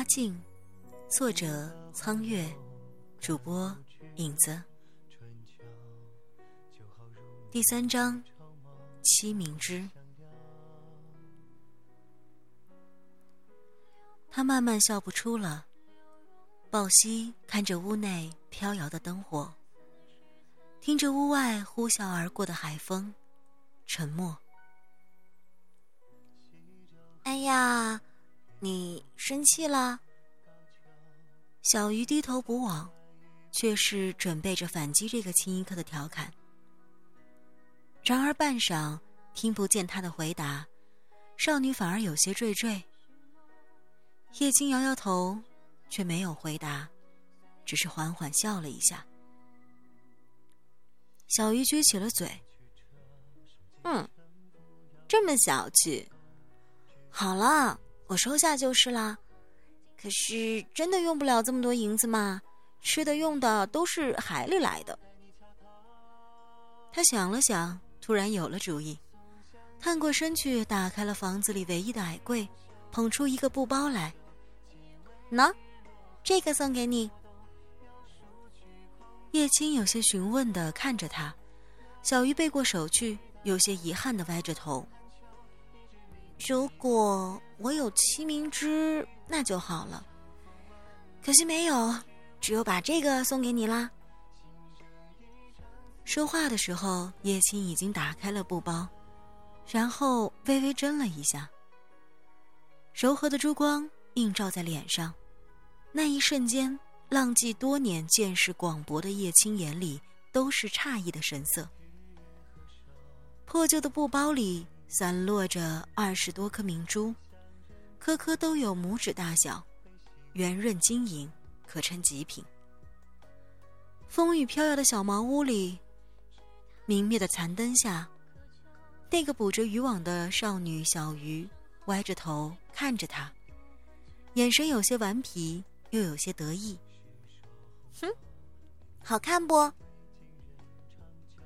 花镜，作者苍月，主播影子。第三章，七明之。他慢慢笑不出了。抱膝看着屋内飘摇的灯火，听着屋外呼啸而过的海风，沉默。哎呀！你生气了？小鱼低头不往，却是准备着反击这个清一刻的调侃。然而半晌听不见他的回答，少女反而有些惴惴。叶青摇摇头，却没有回答，只是缓缓笑了一下。小鱼撅起了嘴：“嗯，这么小气。好了。”我收下就是啦，可是真的用不了这么多银子嘛？吃的用的都是海里来的。他想了想，突然有了主意，探过身去，打开了房子里唯一的矮柜，捧出一个布包来。喏，这个送给你。叶青有些询问的看着他，小鱼背过手去，有些遗憾的歪着头。如果我有七明之，那就好了。可惜没有，只有把这个送给你啦。说话的时候，叶青已经打开了布包，然后微微睁了一下。柔和的珠光映照在脸上，那一瞬间，浪迹多年、见识广博的叶青眼里都是诧异的神色。破旧的布包里。散落着二十多颗明珠，颗颗都有拇指大小，圆润晶莹，可称极品。风雨飘摇的小茅屋里，明灭的残灯下，那个捕着渔网的少女小鱼歪着头看着他，眼神有些顽皮，又有些得意。哼，好看不？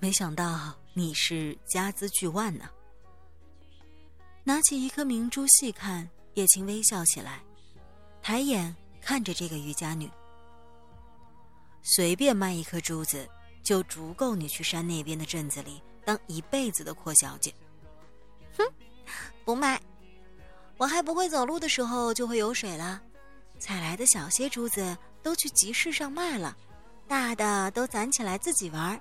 没想到你是家资巨万呢。拿起一颗明珠细看，叶青微笑起来，抬眼看着这个渔家女。随便卖一颗珠子，就足够你去山那边的镇子里当一辈子的阔小姐。哼，不卖，我还不会走路的时候就会有水了。采来的小些珠子都去集市上卖了，大的都攒起来自己玩。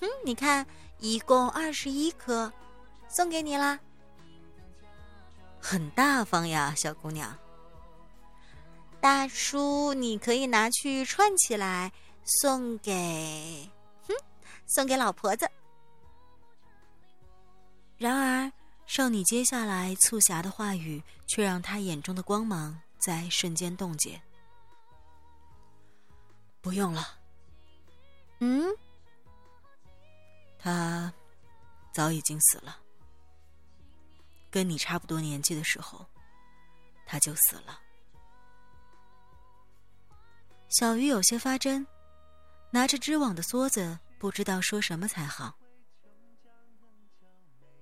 哼，你看，一共二十一颗，送给你啦。很大方呀，小姑娘。大叔，你可以拿去串起来，送给，哼，送给老婆子。然而，少女接下来促狭的话语，却让她眼中的光芒在瞬间冻结。不用了。嗯，他早已经死了。跟你差不多年纪的时候，他就死了。小鱼有些发怔，拿着织网的梭子，不知道说什么才好。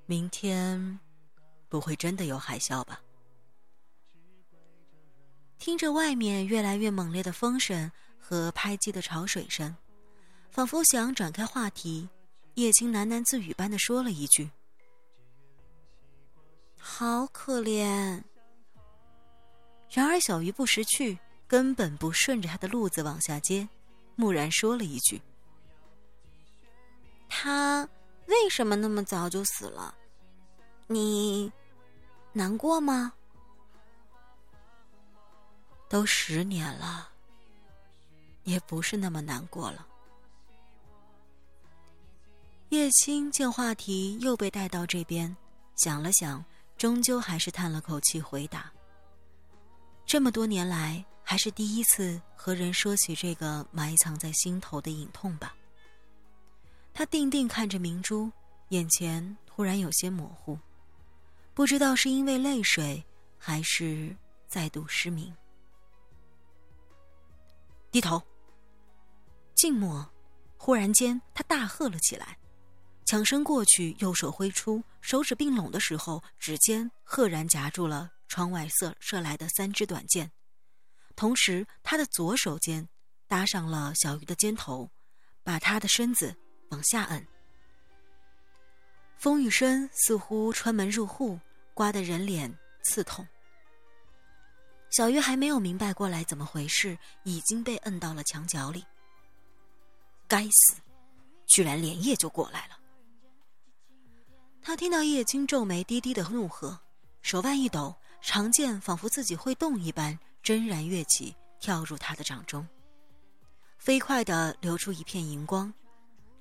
明天不会真的有海啸吧？听着外面越来越猛烈的风声和拍击的潮水声，仿佛想转开话题，叶青喃喃自语般的说了一句。好可怜。然而小鱼不识趣，根本不顺着他的路子往下接，木然说了一句：“他为什么那么早就死了？你难过吗？”都十年了，也不是那么难过了。叶青见话题又被带到这边，想了想。终究还是叹了口气，回答：“这么多年来，还是第一次和人说起这个埋藏在心头的隐痛吧。”他定定看着明珠，眼前突然有些模糊，不知道是因为泪水，还是再度失明。低头。静默，忽然间，他大喝了起来。抢身过去，右手挥出，手指并拢的时候，指尖赫然夹住了窗外射射来的三支短箭。同时他的左手尖搭上了小鱼的肩头，把他的身子往下摁。风雨声似乎穿门入户，刮得人脸刺痛。小鱼还没有明白过来怎么回事，已经被摁到了墙角里。该死，居然连夜就过来了！他听到叶青皱眉低低的怒喝，手腕一抖，长剑仿佛自己会动一般，真然跃起，跳入他的掌中，飞快的流出一片银光，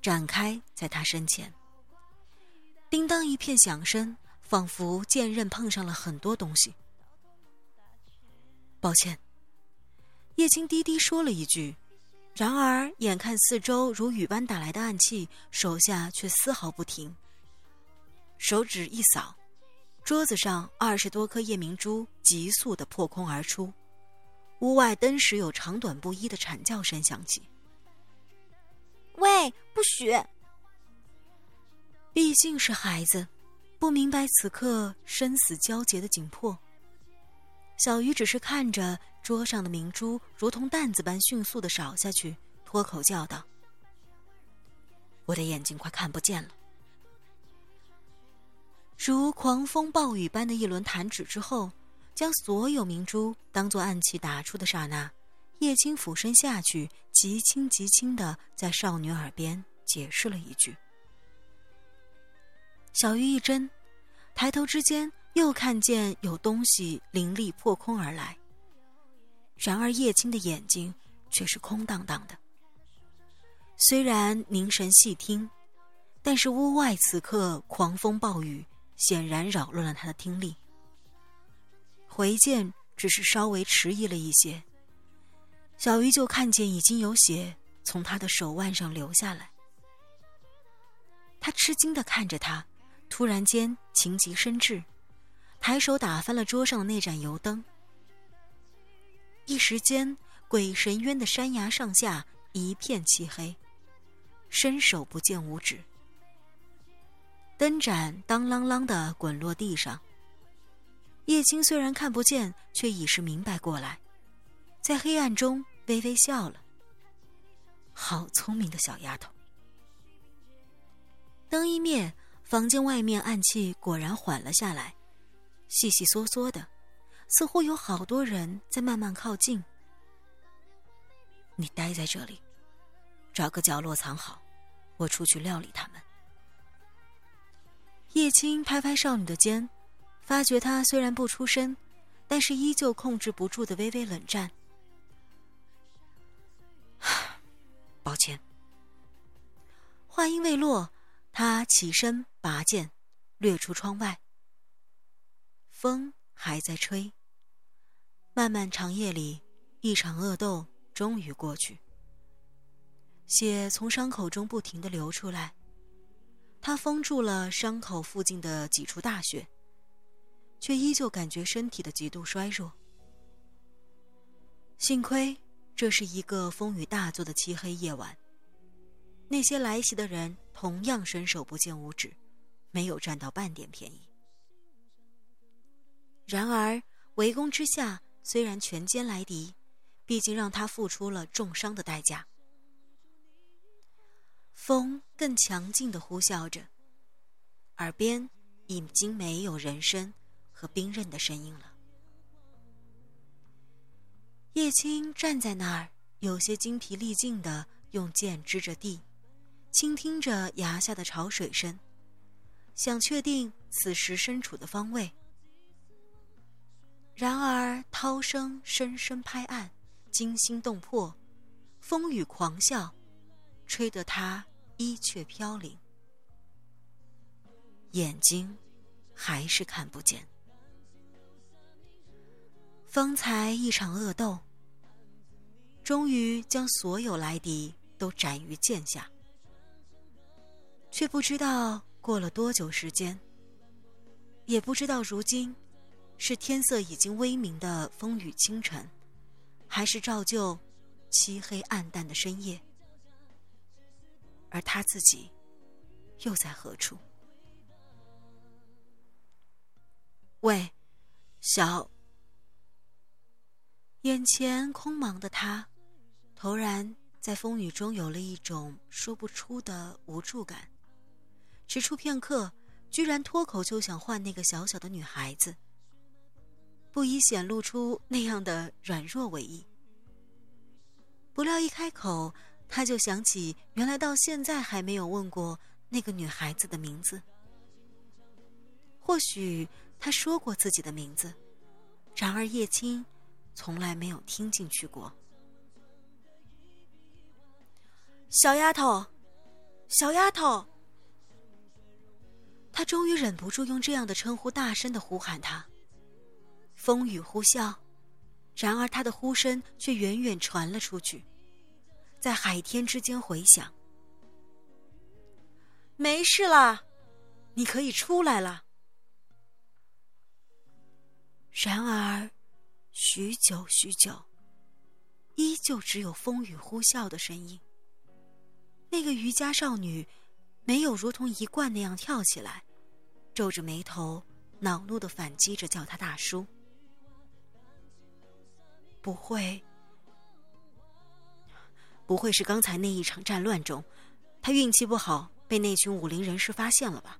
展开在他身前。叮当一片响声，仿佛剑刃碰上了很多东西。抱歉，叶青低低说了一句，然而眼看四周如雨般打来的暗器，手下却丝毫不停。手指一扫，桌子上二十多颗夜明珠急速的破空而出，屋外登时有长短不一的惨叫声响起。喂，不许！毕竟是孩子，不明白此刻生死交结的紧迫。小鱼只是看着桌上的明珠如同担子般迅速的扫下去，脱口叫道：“我的眼睛快看不见了。”如狂风暴雨般的一轮弹指之后，将所有明珠当作暗器打出的刹那，叶青俯身下去，极轻极轻的在少女耳边解释了一句。小鱼一怔，抬头之间。又看见有东西凌厉破空而来，然而叶青的眼睛却是空荡荡的。虽然凝神细听，但是屋外此刻狂风暴雨，显然扰乱了他的听力。回剑只是稍微迟疑了一些，小鱼就看见已经有血从他的手腕上流下来。他吃惊的看着他，突然间情急深至。抬手打翻了桌上的那盏油灯，一时间，鬼神渊的山崖上下一片漆黑，伸手不见五指。灯盏当啷啷的滚落地上。叶青虽然看不见，却已是明白过来，在黑暗中微微笑了。好聪明的小丫头。灯一灭，房间外面暗气果然缓了下来。细细嗦嗦的，似乎有好多人在慢慢靠近。你待在这里，找个角落藏好，我出去料理他们。叶青拍拍少女的肩，发觉她虽然不出声，但是依旧控制不住的微微冷战。抱歉。话音未落，他起身拔剑，掠出窗外。风还在吹。漫漫长夜里，一场恶斗终于过去。血从伤口中不停的流出来，他封住了伤口附近的几处大穴，却依旧感觉身体的极度衰弱。幸亏这是一个风雨大作的漆黑夜晚，那些来袭的人同样伸手不见五指，没有占到半点便宜。然而，围攻之下，虽然全歼来敌，毕竟让他付出了重伤的代价。风更强劲的呼啸着，耳边已经没有人声和冰刃的声音了。叶青站在那儿，有些精疲力尽的用剑支着地，倾听着崖下的潮水声，想确定此时身处的方位。然而，涛声声声拍岸，惊心动魄，风雨狂啸，吹得他衣却飘零，眼睛还是看不见。方才一场恶斗，终于将所有来敌都斩于剑下，却不知道过了多久时间，也不知道如今。是天色已经微明的风雨清晨，还是照旧漆黑暗淡的深夜？而他自己又在何处？喂，小眼前空茫的他，突然在风雨中有了一种说不出的无助感。踟蹰片刻，居然脱口就想换那个小小的女孩子，不宜显露出那样的软弱为意。不料一开口，他就想起，原来到现在还没有问过那个女孩子的名字。或许他说过自己的名字，然而叶青从来没有听进去过。小丫头，小丫头。他终于忍不住用这样的称呼大声的呼喊她。风雨呼啸，然而他的呼声却远远传了出去，在海天之间回响。没事啦，你可以出来了。然而，许久许久，依旧只有风雨呼啸的声音。那个渔家少女。没有如同一贯那样跳起来，皱着眉头，恼怒的反击着叫他大叔。不会，不会是刚才那一场战乱中，他运气不好被那群武林人士发现了吧？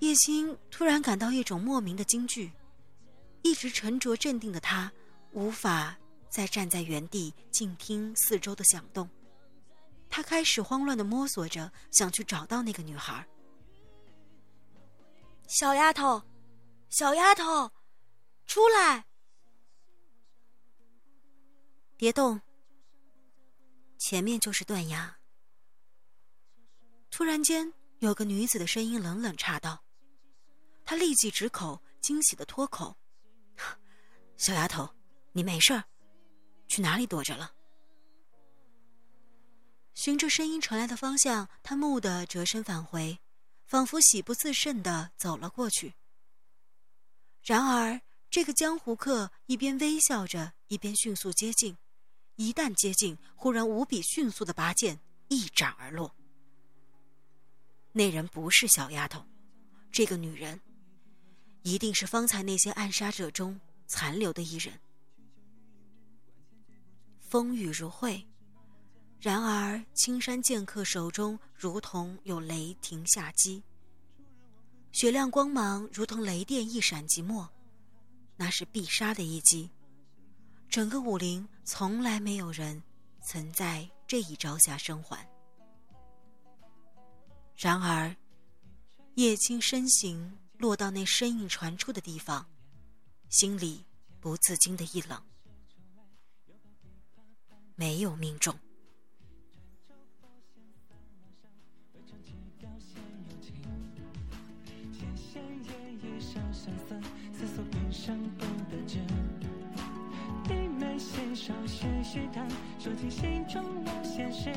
叶星突然感到一种莫名的惊惧，一直沉着镇定的他，无法再站在原地静听四周的响动。他开始慌乱的摸索着，想去找到那个女孩。小丫头，小丫头，出来！别动。前面就是断崖。突然间，有个女子的声音冷冷插道。他立即止口，惊喜的脱口：“小丫头，你没事儿？去哪里躲着了？”循着声音传来的方向，他蓦地折身返回，仿佛喜不自胜地走了过去。然而，这个江湖客一边微笑着，一边迅速接近。一旦接近，忽然无比迅速的拔剑一斩而落。那人不是小丫头，这个女人，一定是方才那些暗杀者中残留的一人。风雨如晦。然而，青山剑客手中如同有雷霆下击，雪亮光芒如同雷电一闪即没，那是必杀的一击。整个武林从来没有人曾在这一招下生还。然而，叶青身形落到那身影传出的地方，心里不自禁的一冷，没有命中。少叙试探，说尽心中无限事。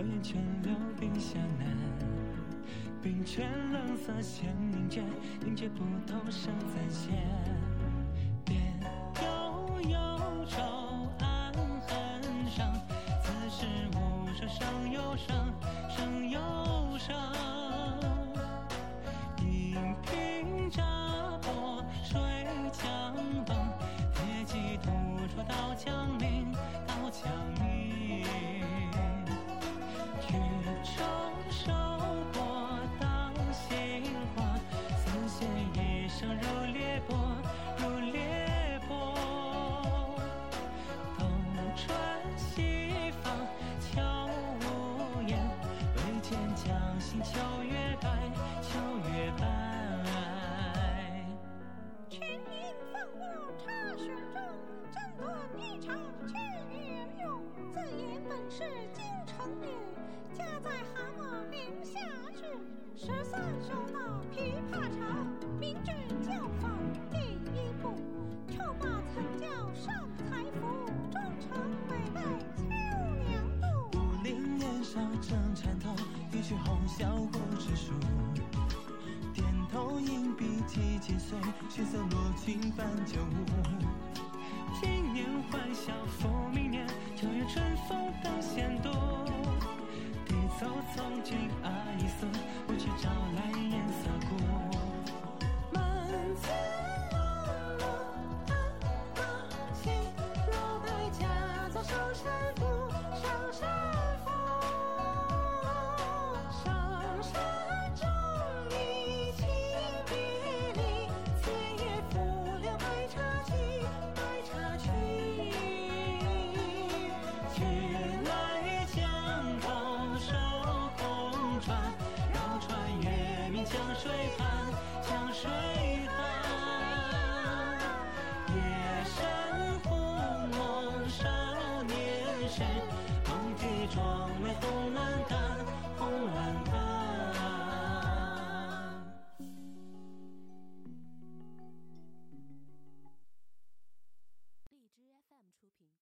合眼倦柳，鬓下难冰泉冷涩弦凝绝，凝绝不通声暂歇。手拿琵琶长，名著教第一步。臭宝曾叫上才服，妆成美伴娘度。武龄年少争缠头，一曲红绡不知数。点头吟笔几千岁，血色罗裙翻酒污。今年欢笑复明年，秋月春风等闲。度。低奏从军阿依素，我却招来颜色故。